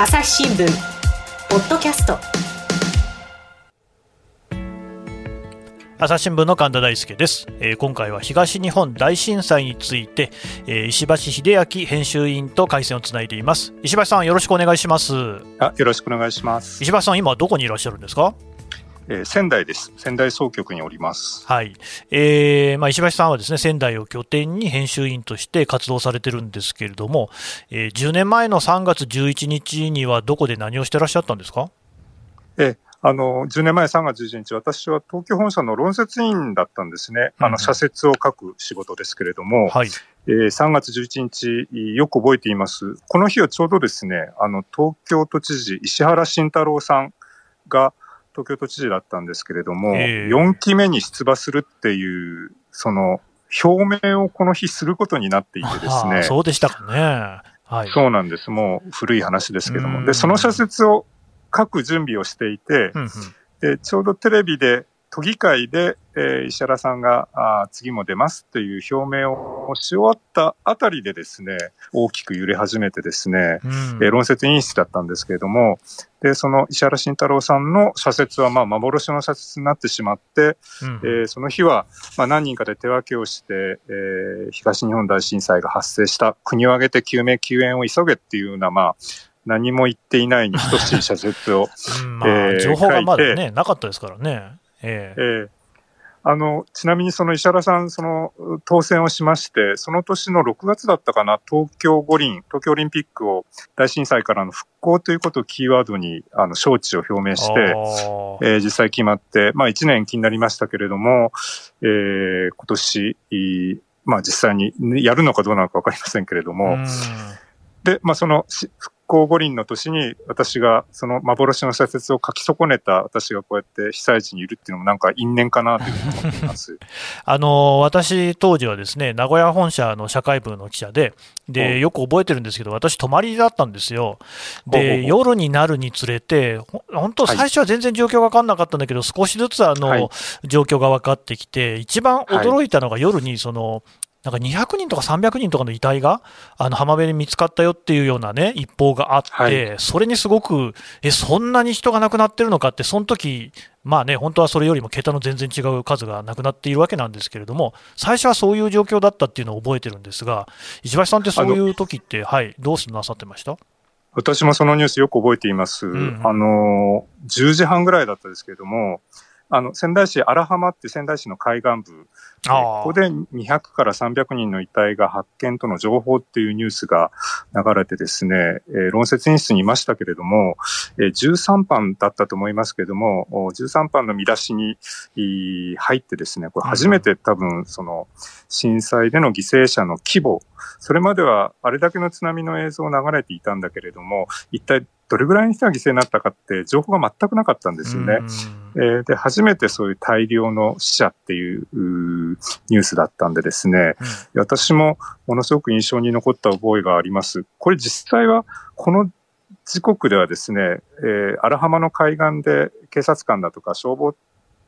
朝日新聞ポッドキャスト。朝日新聞の神田大輔です、えー、今回は東日本大震災について、えー、石橋秀明編集員と回線をつないでいます。石橋さんよろしくお願いします。あよろしくお願いします。石橋さん今どこにいらっしゃるんですか？えー、仙台です。仙台総局におります。はい。えー、まあ、石橋さんはですね、仙台を拠点に編集員として活動されてるんですけれども、えー、10年前の3月11日にはどこで何をしてらっしゃったんですか？えあの、10年前3月11日、私は東京本社の論説委員だったんですね。あの、社説を書く仕事ですけれども、はい。えー、3月11日、よく覚えています。この日はちょうどですね、あの、東京都知事、石原慎太郎さんが、東京都知事だったんですけれども、えー、4期目に出馬するっていう、その、表明をこの日することになっていてですね。そうでしたかね。はい。そうなんです。もう古い話ですけども。で、その社説を書く準備をしていて、うんうん、で、ちょうどテレビで都議会で、えー、石原さんがあ次も出ますという表明をし終わったあたりでですね、大きく揺れ始めてですね、うん、えー、論説委員室だったんですけれども、で、その石原慎太郎さんの社説はまあ幻の社説になってしまって、うん、えー、その日はまあ何人かで手分けをして、えー、東日本大震災が発生した国を挙げて救命救援を急げっていうようなまあ何も言っていないに等しい社説を、うんまあ、えー、情報がまだね、なかったですからね。ええ。ー、あの、ちなみにその石原さん、その当選をしまして、その年の6月だったかな、東京五輪、東京オリンピックを大震災からの復興ということをキーワードに、あの、招致を表明して、えー、実際決まって、まあ1年気になりましたけれども、えー、今年、まあ実際にやるのかどうなのかわかりませんけれども、で、まあその復興五輪の年に私がその幻の社説を書き損ねた私がこうやって被災地にいるっていうのもなんか因縁かなというふうに思います。あの、私当時はですね、名古屋本社の社会部の記者で、で、よく覚えてるんですけど、私泊まりだったんですよ。で、夜になるにつれて、本当最初は全然状況が分かんなかったんだけど、少しずつあの、はい、状況が分かってきて、一番驚いたのが夜にその、なんか200人とか300人とかの遺体があの浜辺で見つかったよっていうようなね、一報があって、はい、それにすごく、え、そんなに人が亡くなってるのかって、その時まあね、本当はそれよりも桁の全然違う数がなくなっているわけなんですけれども、最初はそういう状況だったっていうのを覚えてるんですが、石橋さんってそういう時って、はい、どうなさってました？私もそのニュースよく覚えています。うん、あの、10時半ぐらいだったですけれども、あの、仙台市荒浜って仙台市の海岸部、ここで200から300人の遺体が発見との情報っていうニュースが流れてですね、えー、論説員室にいましたけれども、えー、13班だったと思いますけれども、13班の見出しに入ってですね、これ初めて多分その震災での犠牲者の規模、それまではあれだけの津波の映像流れていたんだけれども、一体どれぐらいの人が犠牲になったかって情報が全くなかったんですよね。えー、で、初めてそういう大量の死者っていうニュースだったんでですね、うん、私もものすごく印象に残った覚えがあります。これ実際はこの時刻ではですね、えー、荒浜の海岸で警察官だとか消防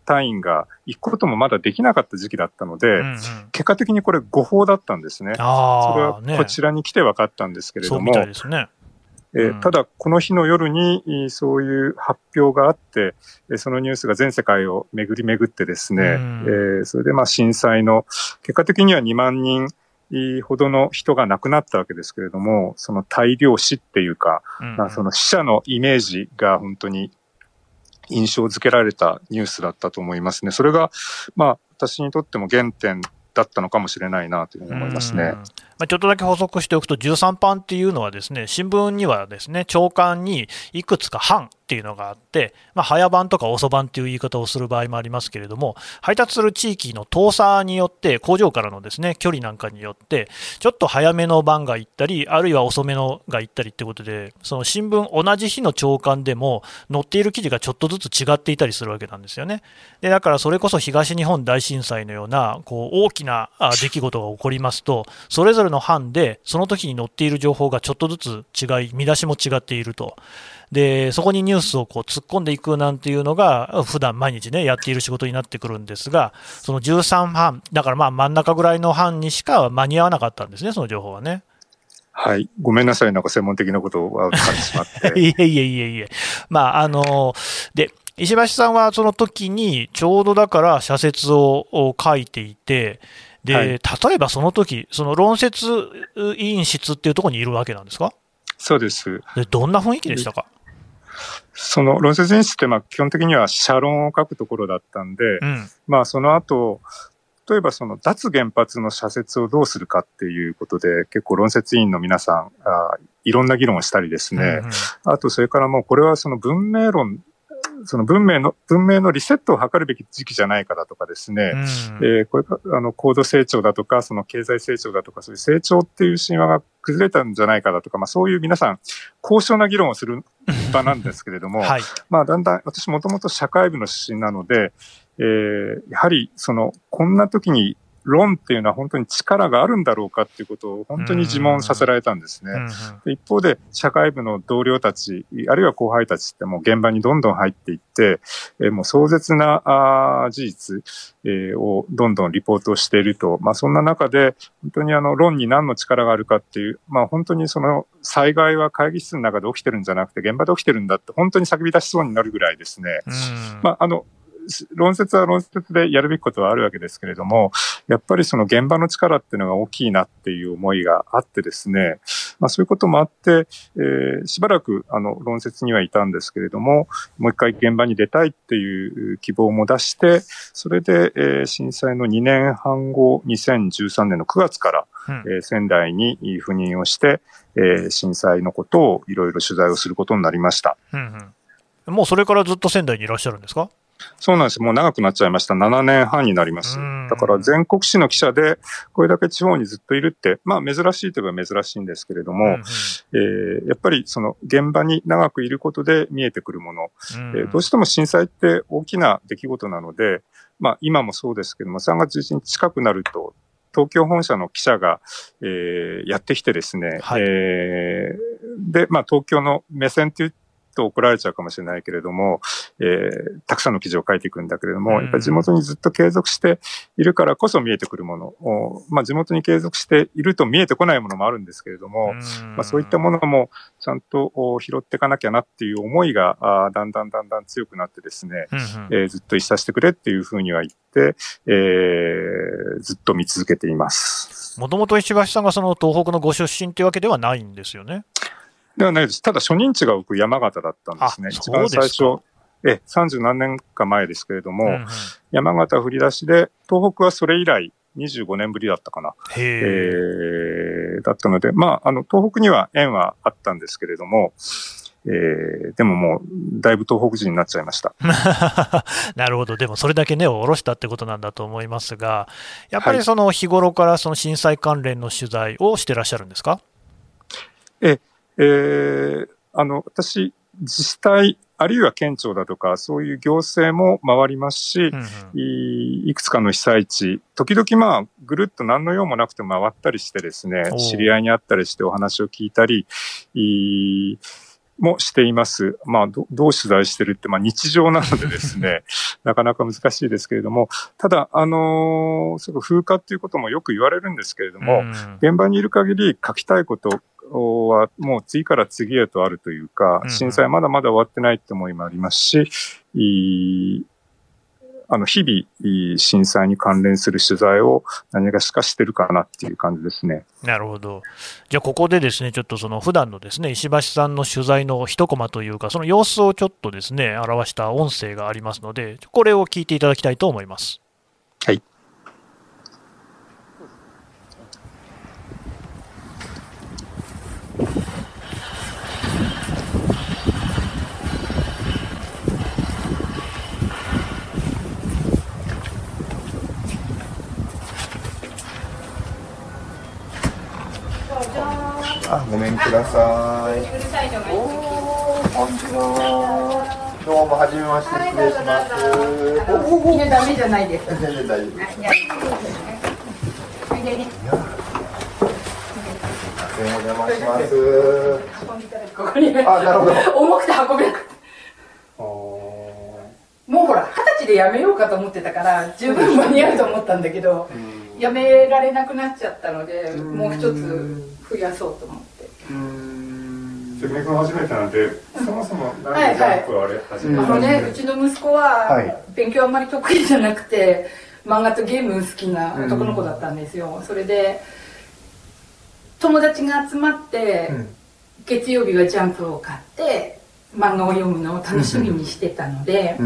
隊員が行くこともまだできなかった時期だったので、うんうん、結果的にこれ誤報だったんですね。それはこちらに来て分かったんですけれども、ね、えー、ただ、この日の夜にそういう発表があって、そのニュースが全世界を巡り巡ってですね、うん、えー、それでまあ震災の、結果的には2万人ほどの人が亡くなったわけですけれども、その大量死っていうか、うん、まあ、その死者のイメージが本当に印象づけられたニュースだったと思いますね。それが、まあ、私にとっても原点だったのかもしれないなというふうに思いますね。まあ、ちょっとだけ補足しておくと、13版っていうのはですね、新聞にはですね、朝刊にいくつか版っていうのがあって、まあ、早版とか遅版っていう言い方をする場合もありますけれども、配達する地域の遠さによって、工場からのですね、距離なんかによって、ちょっと早めの版が行ったり、あるいは遅めのが行ったりってことで、その新聞同じ日の朝刊でも、載っている記事がちょっとずつ違っていたりするわけなんですよね。で、だからそれこそ東日本大震災のような、こう、大きな出来事が起こりますと、それぞれの班で、その時に載っている情報がちょっとずつ違い、見出しも違っていると。で、そこにニュースをこう突っ込んでいくなんていうのが、普段毎日ね、やっている仕事になってくるんですが、その13班、だからまあ真ん中ぐらいの班にしか間に合わなかったんですね、その情報はね。はい。ごめんなさい。なんか専門的なことを分かってしまって。いえいえいえいえ。まあ、あの、で、石橋さんはその時にちょうどだから社説を書いていて、で、はい、例えばその時、その論説委員室っていうところにいるわけなんですか？そうです。で、どんな雰囲気でしたか？その論説委員室ってまあ基本的には社論を書くところだったんで、うん、まあその後、例えばその脱原発の社説をどうするかっていうことで、結構論説委員の皆さん、あいろんな議論をしたりですね、うんうん、あとそれからもうこれはその文明論その文明の、文明のリセットを図るべき時期じゃないかだとかですね、うん、えー、これあの、高度成長だとか、その経済成長だとか、そういう成長っていう神話が崩れたんじゃないかだとか、まあそういう皆さん、高尚な議論をする場なんですけれども、はい、まあだんだん、私もともと社会部の出身なので、えー、やはり、その、こんな時に論っていうのは本当に力があるんだろうかっていうことを本当に自問させられたんですね。一方で、社会部の同僚たち、あるいは後輩たちってもう現場にどんどん入っていって、えもう壮絶なあ事実、えー、をどんどんリポートしていると、まあそんな中で、本当にあの論に何の力があるかっていう、まあ本当にその災害は会議室の中で起きてるんじゃなくて現場で起きてるんだって本当に叫び出しそうになるぐらいですね。まああの、論説は論説でやるべきことはあるわけですけれども、やっぱりその現場の力っていうのが大きいなっていう思いがあってですね、まあそういうこともあって、えー、しばらくあの論説にはいたんですけれども、もう一回現場に出たいっていう希望も出して、それで、えー、震災の2年半後、2013年の9月から、うん、えー、仙台に赴任をして、えー、震災のことをいろいろ取材をすることになりました。うんうん、もうそれからずっと仙台にいらっしゃるんですか？そうなんです。もう長くなっちゃいました。7年半になります。だから全国紙の記者で、これだけ地方にずっといるって、まあ珍しいといえば珍しいんですけれども、うんうん、えー、やっぱりその現場に長くいることで見えてくるもの、うんえー、どうしても震災って大きな出来事なので、まあ今もそうですけども、3月11日近くなると、東京本社の記者が、えー、やってきてですね、はい、えー、で、まあ東京の目線っていうと怒られちゃうかもしれないけれども、えー、たくさんの記事を書いていくんだけれども、やっぱり地元にずっと継続しているからこそ見えてくるものを、まあ地元に継続していると見えてこないものもあるんですけれども、まあそういったものもちゃんと拾っていかなきゃなっていう思いが、あだんだんだんだん強くなってですね、えー、ずっといさせてくれっていうふうには言って、えー、ずっと見続けています。もともと石橋さんがその東北のご出身というわけではないんですよね。ではないです。ただ初任地が僕山形だったんですね。一番最初。え、30何年か前ですけれども、うんうん、山形振り出しで、東北はそれ以来25年ぶりだったかな。えー、だったので、まあ、あの、東北には縁はあったんですけれども、えー、でももう、だいぶ東北人になっちゃいました。なるほど。でもそれだけ根を下ろしたってことなんだと思いますが、やっぱりその日頃からその震災関連の取材をしてらっしゃるんですか？え、えー、あの、私、自治体、あるいは県庁だとか、そういう行政も回りますし、うんうん、いくつかの被災地、時々まあ、ぐるっと何の用もなくて回ったりしてですね、知り合いに会ったりしてお話を聞いたり、いもしています。まあど、どう取材してるって、まあ日常なのでですね、なかなか難しいですけれども、ただ、あのー、その風化っていうこともよく言われるんですけれども、現場にいる限り書きたいことはもう次から次へとあるというか、震災まだまだ終わってないって思いもありますし、あの、日々、震災に関連する取材を何がしかしてるかなっていう感じですね。なるほど。じゃあ、ここでですね、ちょっとその普段のですね、石橋さんの取材の一コマというか、その様子をちょっとですね、表した音声がありますので、これを聞いていただきたいと思います。はい。あ、ごめんください。おお、こんにちは。どうも初めまして失礼します。いやダメじゃないです。全然大丈夫です。お邪魔します。ここにあ、なる。ほど。重くて運べなかった。もうほら二十歳でやめようかと思ってたから十分間に合うと思ったんだけど、やめられなくなっちゃったので、もう一つ増やそうと思って。関根君初めてなんで、そもそも何でジャンプあれ始めたんですか、ね、うちの息子は勉強あんまり得意じゃなくて、漫画とゲーム好きな男の子だったんですよ。それで、友達が集まって、月曜日はジャンプを買って、漫画を読むのを楽しみにしてたので、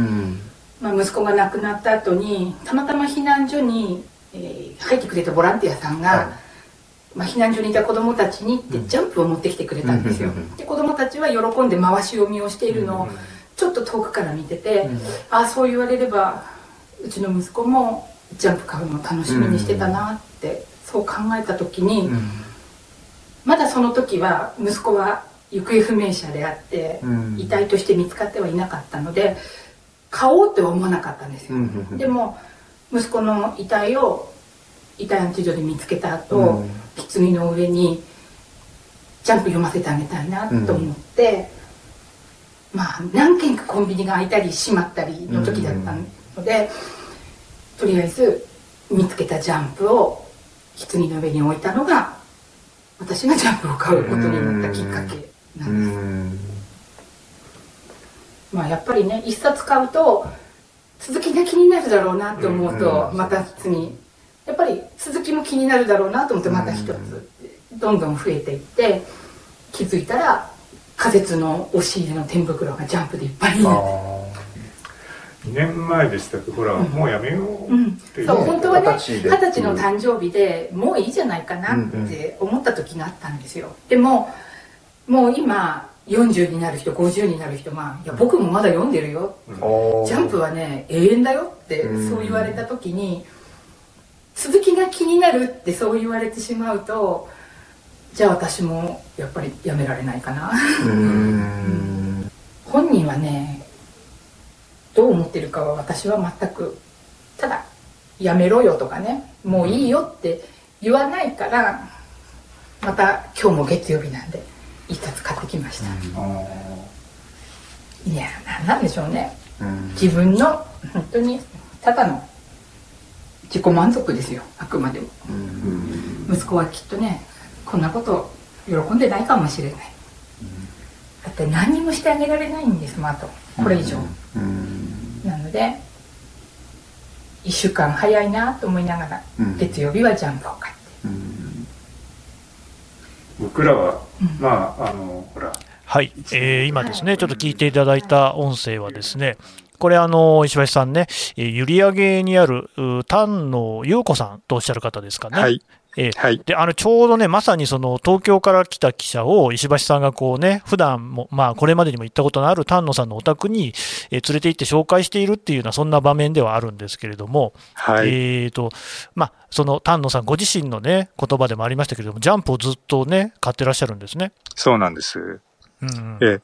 まあ、息子が亡くなった後に、たまたま避難所に、えー、入ってくれたボランティアさんが、はいまあ、避難所にいた子どもたちにってジャンプを持ってきてくれたんですよ。で子どもたちは喜んで回し読みをしているのをちょっと遠くから見てて、ああそう言われればうちの息子もジャンプ買うのを楽しみにしてたなってそう考えた時に、まだその時は息子は行方不明者であって、遺体として見つかってはいなかったので買おうっては思わなかったんですよ。でも息子の遺体を遺体安置所で見つけた後、うん、棺の上にジャンプ読ませてあげたいなと思って、うん、まあ何軒かコンビニが開いたり閉まったりの時だったので、うん、とりあえず見つけたジャンプを棺の上に置いたのが私がジャンプを買うことになったきっかけなんです。まあやっぱりね一冊買うと続きが気になるだろうなと思うとまた次やっぱり続きも気になるだろうなと思ってまた一つどんどん増えていって気づいたら仮設の押し入れの天袋がジャンプでいっぱいになって2年前でしたけ？どほら、うん、もうやめようっていう、そう本当はね二十歳の誕生日でもういいじゃないかなって思った時があったんですよ。でももう今40になる人50になる人が「いや僕もまだ読んでるよ」ジャンプはね永遠だよ」ってそう言われた時に続きが気になるってそう言われてしまうとじゃあ私もやっぱりやめられないかな。本人はねどう思ってるかは私は全くただやめろよとかねもういいよって言わないからまた今日も月曜日なんで一冊買ってきました、いや何なんでしょうね。自分の本当にただの自己満足ですよあくまでも、息子はきっとねこんなこと喜んでないかもしれない、だって何にもしてあげられないんですもあとこれ以上、なので1週間早いなと思いながら、月曜日はジャンプを買って、僕らは、まああのほら。はい、えー、今ですね、ちょっと聞いていただいた音声はですね、これあの、石橋さんね、閖上にある丹野優子さんとおっしゃる方ですかね。はい。えー、はい、であのちょうどね、まさにその東京から来た記者を石橋さんがこうね、普段も、まあ、これまでにも行ったことのある丹野さんのお宅に、えー、連れて行って紹介しているっていうような、そんな場面ではあるんですけれども、はい、えーとまあ、その丹野さんご自身のね、言葉でもありましたけれども、ジャンプをずっとね、買ってらっしゃるんですね。そうなんです。うん、えー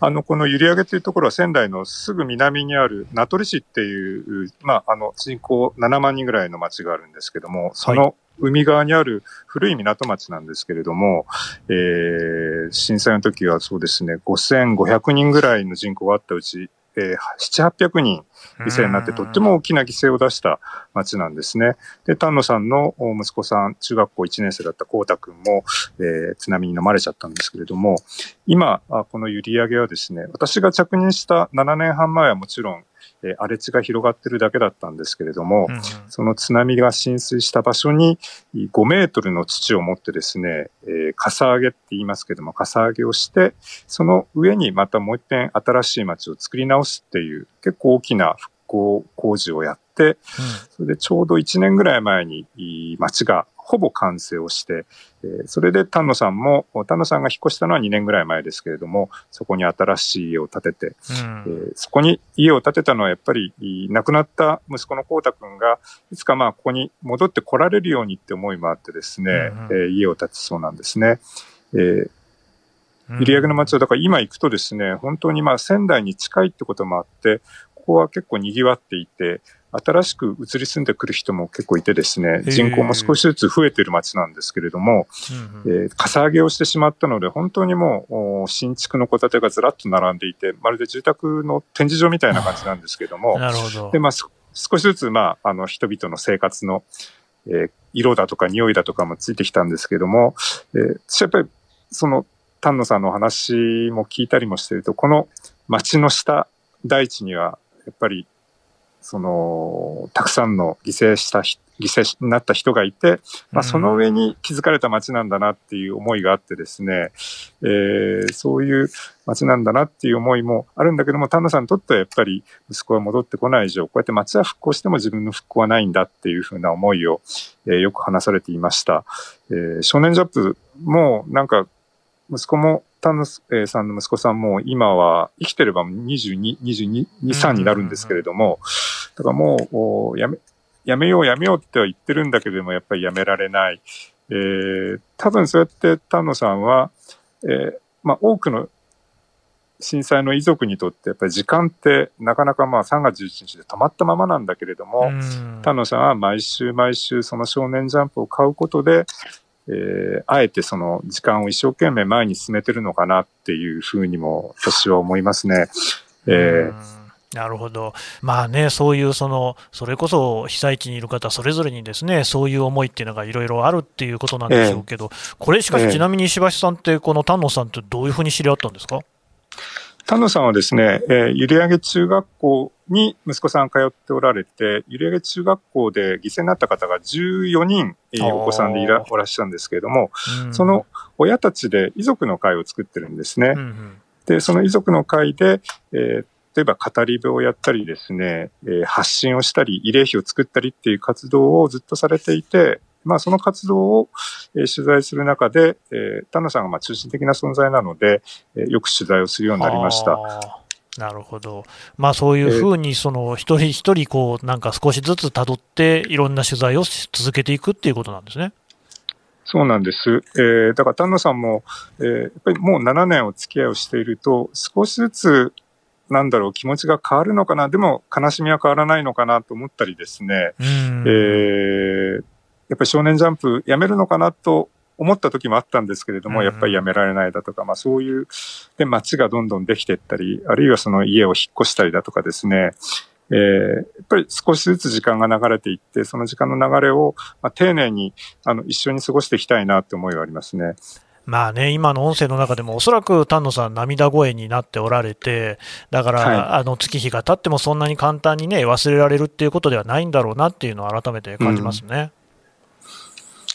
あの、この閖上というところは仙台のすぐ南にある名取市っていう、まあ、あの、人口7万人ぐらいの町があるんですけども、その海側にある古い港町なんですけれども、えー、震災の時はそうですね、5500人ぐらいの人口があったうち、えー、7、800人犠牲になってとっても大きな犠牲を出した町なんですね。で、丹野さんの息子さん、中学校1年生だった光太くんも、えー、津波に飲まれちゃったんですけれども、今、この閖上はですね、私が着任した7年半前はもちろん、え荒れ地が広がってるだけだったんですけれども、うんうん、その津波が浸水した場所に5メートルの土を持ってですね、えー、かさ上げって言いますけども、かさ上げをして、その上にまたもう一遍新しい町を作り直すっていう結構大きな工事をやって、うん、それでちょうど1年ぐらい前に町がほぼ完成をして、えー、それで丹野さんも、丹野さんが引っ越したのは2年ぐらい前ですけれども、そこに新しい家を建てて、そこに家を建てたのはやっぱり亡くなった息子の光太くんが、いつかまあここに戻って来られるようにって思いもあってですね、うんうん、えー、家を建てそうなんですね。えー閖上の町は、だから今行くとですね、本当にまあ仙台に近いってこともあって、ここは結構賑わっていて、新しく移り住んでくる人も結構いてですね、人口も少しずつ増えている街なんですけれども、えー、かさ上げをしてしまったので、本当にもう新築の戸建てがずらっと並んでいて、まるで住宅の展示場みたいな感じなんですけども、なるほど。で、まあ、少しずつ、まあ、あの、人々の生活の、えー色だとか匂いだとかもついてきたんですけども、えー、私やっぱりその丹野さんの話も聞いたりもしてると、この街の下、大地にはやっぱりその、たくさんの犠牲した犠牲になった人がいて、まあ、その上に築かれた街なんだなっていう思いがあってですね、えー、そういう街なんだなっていう思いもあるんだけども、丹野さんにとってはやっぱり息子が戻ってこない以上、こうやって街は復興しても自分の復興はないんだっていうふうな思いを、えー、よく話されていました。えー、少年ジャップもなんか息子も丹野さんの息子さんも今は生きてれば22、22、3になるんですけれども、だからもう、やめ、やめようやめようっては言ってるんだけども、やっぱりやめられない。えー、多分そうやって丹野さんは、えー、まあ多くの震災の遺族にとってやっぱり時間ってなかなかまあ3月11日で止まったままなんだけれども、丹野さんは毎週毎週その少年ジャンプを買うことで、えー、あえてその時間を一生懸命前に進めてるのかなっていうふうにも私は思いますね。えー。なるほど。まあね、そういうその、それこそ被災地にいる方それぞれにですね、そういう思いっていうのがいろいろあるっていうことなんでしょうけど、えー、これしかしちなみに石橋さんって、この丹野さんってどういうふうに知り合ったんですか？丹野さんはですね、えー、ゆり上げ中学校に息子さん通っておられて、ゆり上げ中学校で犠牲になった方が14人、えー、お子さんでいらっしゃるんですけれども、その親たちで遺族の会を作ってるんですね。うんうん、で、その遺族の会で、えー、例えば語り部をやったりですね、えー、発信をしたり、慰霊碑を作ったりっていう活動をずっとされていて、まあその活動を、えー、取材する中で、えー、田野さんがまあ中心的な存在なので、えー、よく取材をするようになりました。なるほど。まあそういうふうに、その一人一人こう、なんか少しずつ辿って、いろんな取材を続けていくっていうことなんですね。そうなんです。えー、だから丹野さんも、えー、やっぱりもう7年お付き合いをしていると、少しずつなんだろう、気持ちが変わるのかな、でも悲しみは変わらないのかなと思ったりですね、えー、やっぱり少年ジャンプやめるのかなと思った時もあったんですけれども、やっぱりやめられないだとか、まあそういう、で、街がどんどんできていったり、あるいはその家を引っ越したりだとかですね、えー、やっぱり少しずつ時間が流れていって、その時間の流れを、まあ、丁寧にあの一緒に過ごしていきたいなって思いはありますね。まあね、今の音声の中でも、おそらく丹野さん、涙声になっておられて、だから、はい、あの月日が経っても、そんなに簡単にね、忘れられるっていうことではないんだろうなっていうのを改めて感じますね。うん、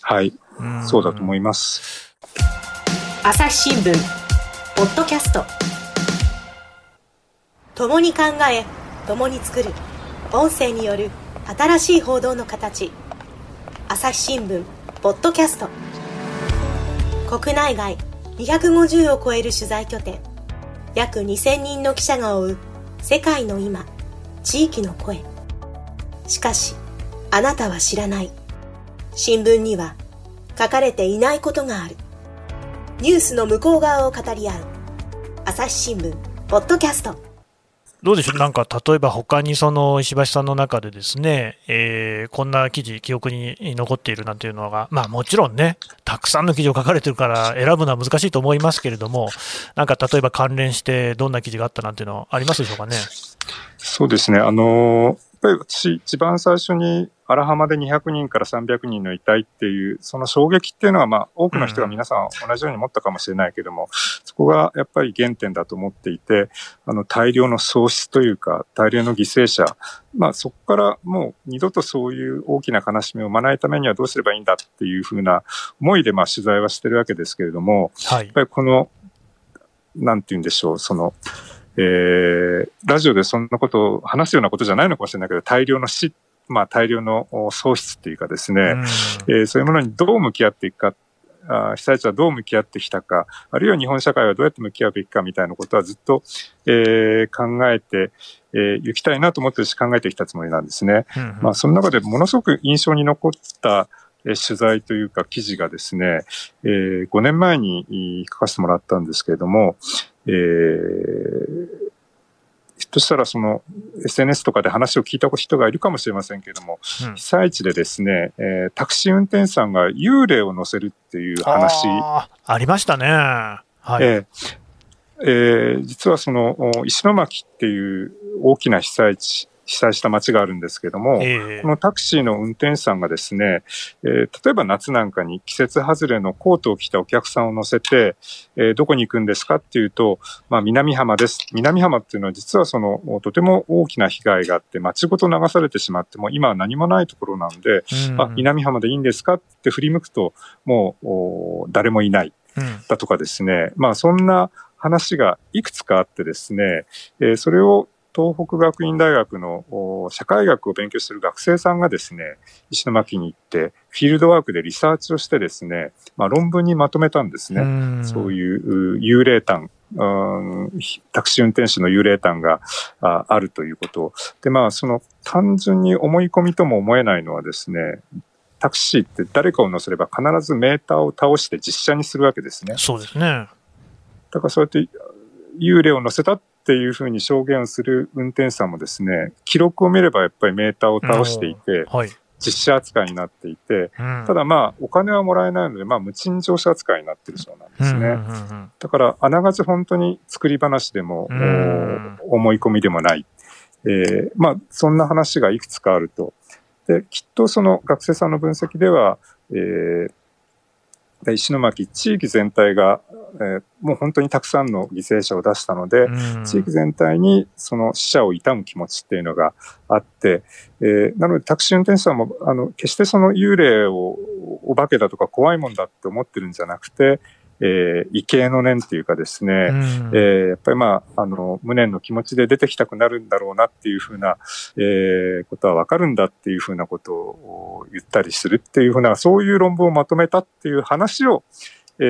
はい、うそうだと思います。朝日新聞、ポッドキャスト。共に考え、共に作る、音声による新しい報道の形。朝日新聞、ポッドキャスト。国内外250を超える取材拠点約2000人の記者が追う世界の今地域の声しかしあなたは知らない新聞には書かれていないことがあるニュースの向こう側を語り合う朝日新聞ポッドキャストどうでしょう？なんか、例えば他にその石橋さんの中でですね、えー、こんな記事、記憶に残っているなんていうのが、まあもちろんね、たくさんの記事を書かれてるから選ぶのは難しいと思いますけれども、なんか例えば関連してどんな記事があったなんていうのありますでしょうかね？そうですね。あのーぱり私、一番最初に荒浜で200人から300人の遺体っていう、その衝撃っていうのは、まあ、多くの人が皆さん同じように思ったかもしれないけども、そこがやっぱり原点だと思っていて、あの、大量の喪失というか、大量の犠牲者、まあ、そこからもう二度とそういう大きな悲しみを生まないためにはどうすればいいんだっていうふうな思いで、まあ、取材はしてるわけですけれども、はい、やっぱりこの、なんて言うんでしょう、その、えー、ラジオでそんなことを話すようなことじゃないのかもしれないけど、大量の死、まあ大量の喪失っていうかですね、うん、えー、そういうものにどう向き合っていくか、あ被災地はどう向き合ってきたか、あるいは日本社会はどうやって向き合うべきかみたいなことはずっと、えー、考えて、えー、行きたいなと思ってるし考えてきたつもりなんですね。うんうん、まあその中でものすごく印象に残った取材というか記事がですね、えー、5年前に書かせてもらったんですけれども、えー、としたらその SNS とかで話を聞いた人がいるかもしれませんけれども、うん、被災地でですね、えー、タクシー運転手さんが幽霊を乗せるっていう話。あありましたね。はい。えーえー、実はその石巻っていう大きな被災地、被災した街があるんですけども、えー、このタクシーの運転手さんがですね、えー、例えば夏なんかに季節外れのコートを着たお客さんを乗せて、えー、どこに行くんですかっていうと、まあ、南浜です。南浜っていうのは実はその、とても大きな被害があって、街ごと流されてしまって、も今は何もないところなんで、うん、あ、南浜でいいんですかって振り向くと、もう、誰もいない。だとかですね、うん、まあそんな話がいくつかあってですね、えー、それを東北学院大学の社会学を勉強している学生さんがですね、石巻に行って、フィールドワークでリサーチをしてですね、まあ、論文にまとめたんですね。うそういう幽霊炭、タクシー運転手の幽霊炭があるということで、まあ、その単純に思い込みとも思えないのはですね、タクシーって誰かを乗せれば必ずメーターを倒して実写にするわけですね。そうですね。だからそうやって幽霊を乗せたっていうふうに証言する運転手さんもですね、記録を見ればやっぱりメーターを倒していて、はい、実写扱いになっていて、うん、ただまあ、お金はもらえないので、まあ、無賃乗車扱いになってるそうなんですね。うんうんうん、だから、あながち本当に作り話でも、うん、思い込みでもない。えー、まあ、そんな話がいくつかあると。で、きっとその学生さんの分析では、えー、石巻地域全体が、えー、もう本当にたくさんの犠牲者を出したので、地域全体にその死者を悼む気持ちっていうのがあって、えー、なのでタクシー運転手さんも、あの、決してその幽霊をお化けだとか怖いもんだって思ってるんじゃなくて、えー、畏敬の念っていうかですね、うん、えー、やっぱりまあ、あの、無念の気持ちで出てきたくなるんだろうなっていうふうな、えー、ことはわかるんだっていうふうなことを言ったりするっていうふうな、そういう論文をまとめたっていう話を、え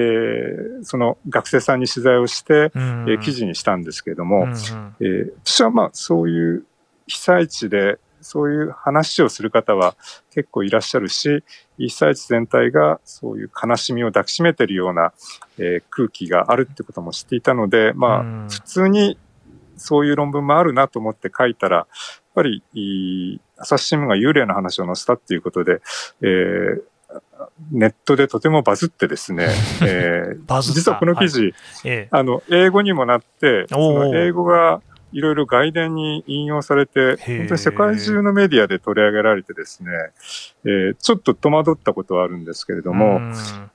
ー、その学生さんに取材をして、うん、えー、記事にしたんですけれども、うん、えー、私はまあ、そういう被災地でそういう話をする方は結構いらっしゃるし、被災地全体がそういう悲しみを抱きしめてるような、えー、空気があるってことも知っていたので、まあ、普通にそういう論文もあるなと思って書いたら、やっぱり、朝日新聞が幽霊の話を載せたっていうことで、えー、ネットでとてもバズってですね、えー、実はこの記事、はい。ええ、あの、英語にもなって、その英語がいろいろ外伝に引用されて、本当に世界中のメディアで取り上げられてですね、えー、ちょっと戸惑ったことはあるんですけれども、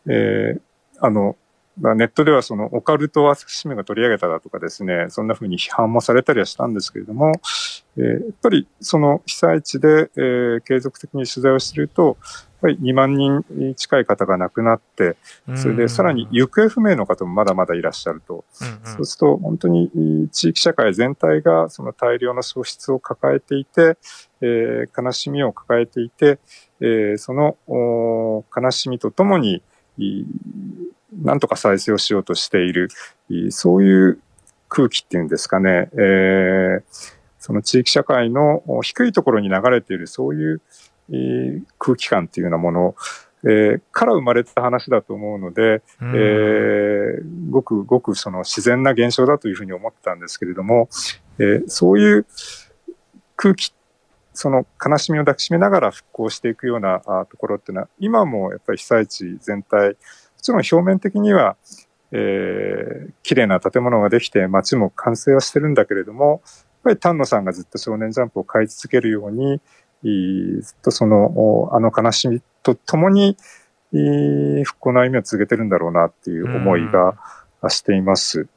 えー、あの、ネットではそのオカルト朝日新聞が取り上げただとかですね、そんな風に批判もされたりはしたんですけれども、えー、やっぱりその被災地で、えー、継続的に取材をしていると、ぱり2万人近い方が亡くなって、それでさらに行方不明の方もまだまだいらっしゃると。そうすると本当に地域社会全体がその大量の喪失を抱えていて、えー、悲しみを抱えていて、えー、その悲しみとともに、なんとか再生をしようとしている、そういう空気っていうんですかね、えー、その地域社会の低いところに流れているそういうえー、空気感っていうようなもの、えー、から生まれた話だと思うので、うん、えー、ごくごくその自然な現象だというふうに思ったんですけれども、えー、そういう空気、その悲しみを抱きしめながら復興していくようなあところっていうのは、今もやっぱり被災地全体、もちろん表面的には、えー、綺麗な建物ができて街も完成はしてるんだけれども、やっぱり丹野さんがずっと少年ジャンプを買い続けるように、ずっとその、あの悲しみとともに、復興の歩みを続けてるんだろうなっていう思いがしています。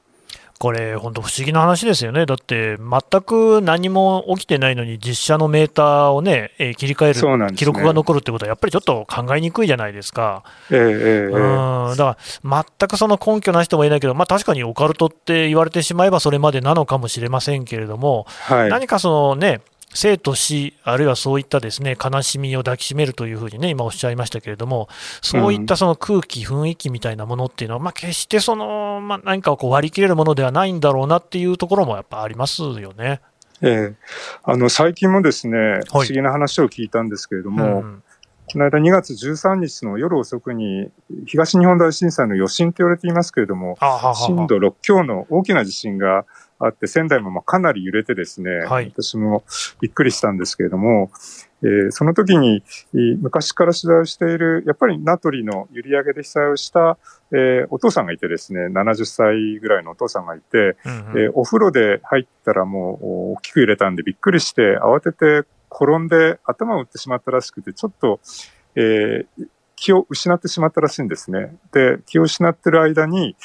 これ、本当不思議な話ですよね。だって、全く何も起きてないのに、実写のメーターをね、えー、切り替える、ね、記録が残るってことは、やっぱりちょっと考えにくいじゃないですか。えー、えー、うん。だから、全くその根拠なしとも言えないけど、まあ確かにオカルトって言われてしまえばそれまでなのかもしれませんけれども、はい、何かそのね、生と死、あるいはそういったですね悲しみを抱きしめるというふうにね、今おっしゃいましたけれども、そういったその空気、雰囲気みたいなものっていうのは、まあ、決してその、まあ、何かをこう割り切れるものではないんだろうなっていうところもやっぱありますよね。ええ。あの最近もですね、不思議な話を聞いたんですけれども、うんこの間2月13日の夜遅くに、東日本大震災の余震と言われていますけれども、震度6強の大きな地震があって、仙台もまあかなり揺れてですね、はい、私もびっくりしたんですけれども、えー、その時に、昔から取材をしている、やっぱり名取の閖上で被災をした、えー、お父さんがいてですね、70歳ぐらいのお父さんがいて、うんうん、えー、お風呂で入ったらもう大きく揺れたんでびっくりして、慌てて転んで頭を打ってしまったらしくて、ちょっと、えー、気を失ってしまったらしいんですね。で、気を失ってる間に、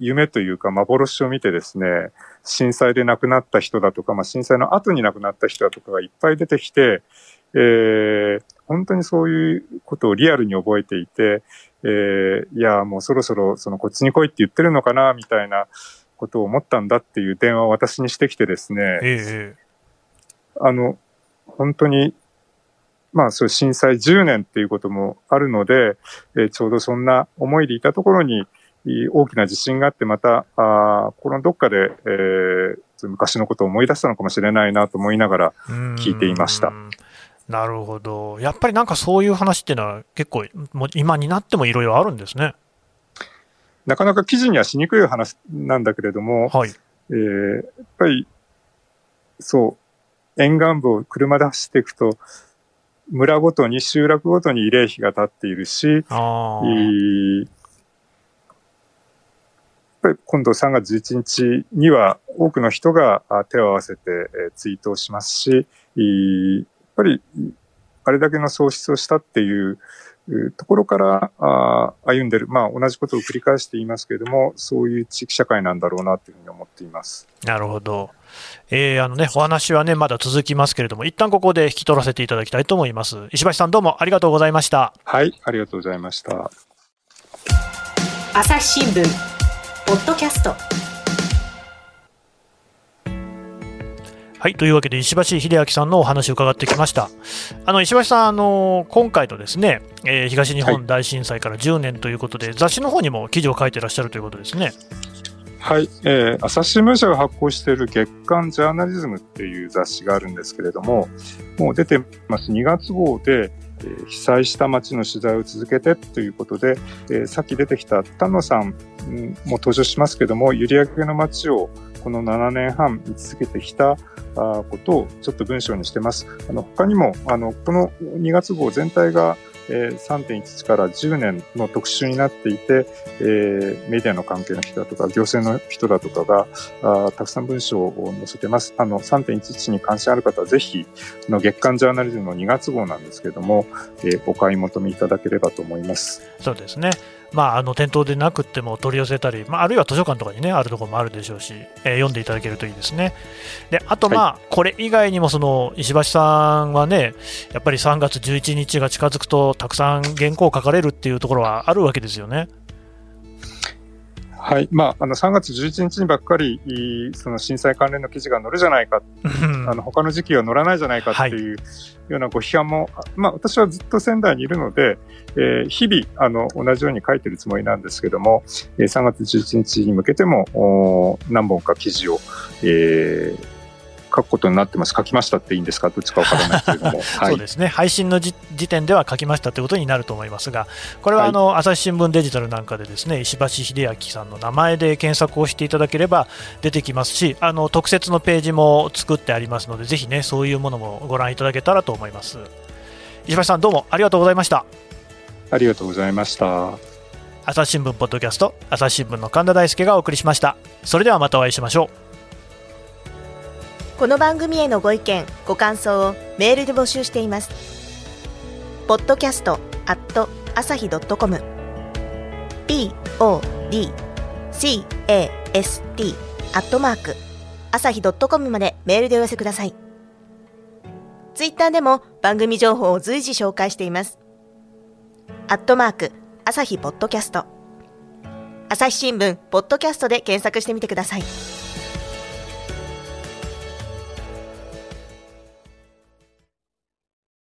夢というか幻を見てですね、震災で亡くなった人だとか、まあ、震災の後に亡くなった人だとかがいっぱい出てきて、えー、本当にそういうことをリアルに覚えていて、えー、いや、もうそろそろそのこっちに来いって言ってるのかな、みたいなことを思ったんだっていう電話を私にしてきてですね、えー、あの、本当に、まあ、そう震災10年っていうこともあるので、えー、ちょうどそんな思いでいたところに、大きな地震があって、また、あこのどっかで、えー、昔のことを思い出したのかもしれないなと思いながら聞いていました。なるほど。やっぱりなんかそういう話っていうのは結構、もう今になってもいろいろあるんですね。なかなか記事にはしにくい話なんだけれども、はい。えー、やっぱり、そう、沿岸部を車で走っていくと、村ごとに、集落ごとに慰霊碑が立っているし、あぱり今度3月11日には多くの人が手を合わせてツイートをしますし、やっぱりあれだけの喪失をしたっていうところから歩んでる、まあ同じことを繰り返して言いますけれども、そういう地域社会なんだろうなというふうに思っています。なるほど。えー、あのね、お話はね、まだ続きますけれども、一旦ここで引き取らせていただきたいと思います。石橋さんどうもありがとうございました。はい、ありがとうございました。朝日新聞ポッドキャストはい。というわけで、石橋秀明さんのお話を伺ってきました。あの、石橋さん、あの、今回のですね、えー、東日本大震災から10年ということで、はい、雑誌の方にも記事を書いてらっしゃるということですね。はい。えー、朝日新聞社が発行している月刊ジャーナリズムっていう雑誌があるんですけれども、もう出てます。2月号で、え被災した町の取材を続けてということで、えさっき出てきた丹野さんも登場しますけども、閖上の町をこの7年半見続けてきたことをちょっと文章にしてます。あの他にも、あの、この2月号全体がえー、3.11から10年の特集になっていて、えー、メディアの関係の人だとか、行政の人だとかが、あたくさん文章を載せてます。あの、3.11に関心ある方はぜひ、の月刊ジャーナリズムの2月号なんですけれども、えー、お買い求めいただければと思います。そうですね。まあ、あの店頭でなくても取り寄せたり、まあ、あるいは図書館とかに、ね、あるところもあるでしょうし、えー、読んでいただけるといいですね。であと、まあ、はい、これ以外にもその石橋さんはね、やっぱり3月11日が近づくと、たくさん原稿を書かれるっていうところはあるわけですよね。はい。まあ、あの、3月11日にばっかり、その震災関連の記事が載るじゃないか、あの、他の時期は載らないじゃないかってい。うようなご批判も、はい、まあ、私はずっと仙台にいるので、えー、日々、あの、同じように書いてるつもりなんですけども、えー、3月11日に向けても、お何本か記事を、えー、書くことになってます、書きましたっていいんですか、どっちかわからないけれども、はい、そうですね、配信の時点では書きましたということになると思いますが、これはあの、はい、朝日新聞デジタルなんかでですね石橋秀明さんの名前で検索をしていただければ出てきますし、あの特設のページも作ってありますので、ぜひね、そういうものもご覧いただけたらと思います。石橋さん、どうもありがとうございました。ありがとうございました。朝日新聞ポッドキャスト朝日新聞の神田大輔がお送りしました。それではまたお会いしましょうこの番組へのご意見ご感想をメールで募集しています。ポッドキャストアット朝日ドットコム。podcast アットマーク朝日ドットコムまでメールでお寄せください。ツイッターでも番組情報を随時紹介しています。アットマーク朝日ポッドキャスト。朝日新聞ポッドキャストで検索してみてください。